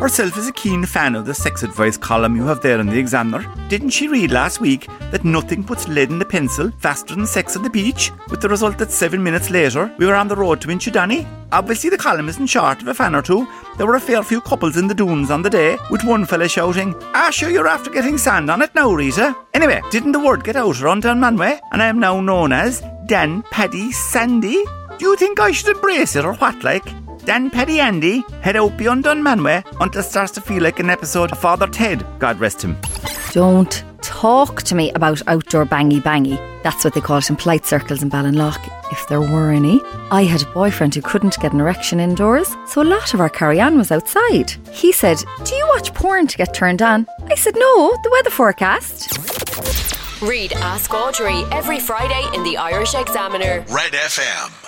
Herself is a keen fan of the sex advice column you have there in the Examiner. Didn't she read last week that nothing puts lead in the pencil faster than sex on the beach? With the result that seven minutes later, we were on the road to Inchydonny. Obviously, the column isn't short of a fan or two. There were a fair few couples in the dunes on the day, with one fella shouting, Ah, sure, you're after getting sand on it now, Rita. Anyway, didn't the word get out around Dunmanway? And I am now known as Dan Paddy Sandy? Do you think I should embrace it or what, like? Dan Petty Andy head out beyond Dunmanway until it starts to feel like an episode of Father Ted, God rest him. Don't talk to me about outdoor bangy bangy. That's what they call it in polite circles in Ballinlough, if there were any. I had a boyfriend who couldn't get an erection indoors, so a lot of our carry on was outside. He said, Do you watch porn to get turned on? I said, No, the weather forecast. Read Ask Audrey every Friday in the Irish Examiner. Red FM.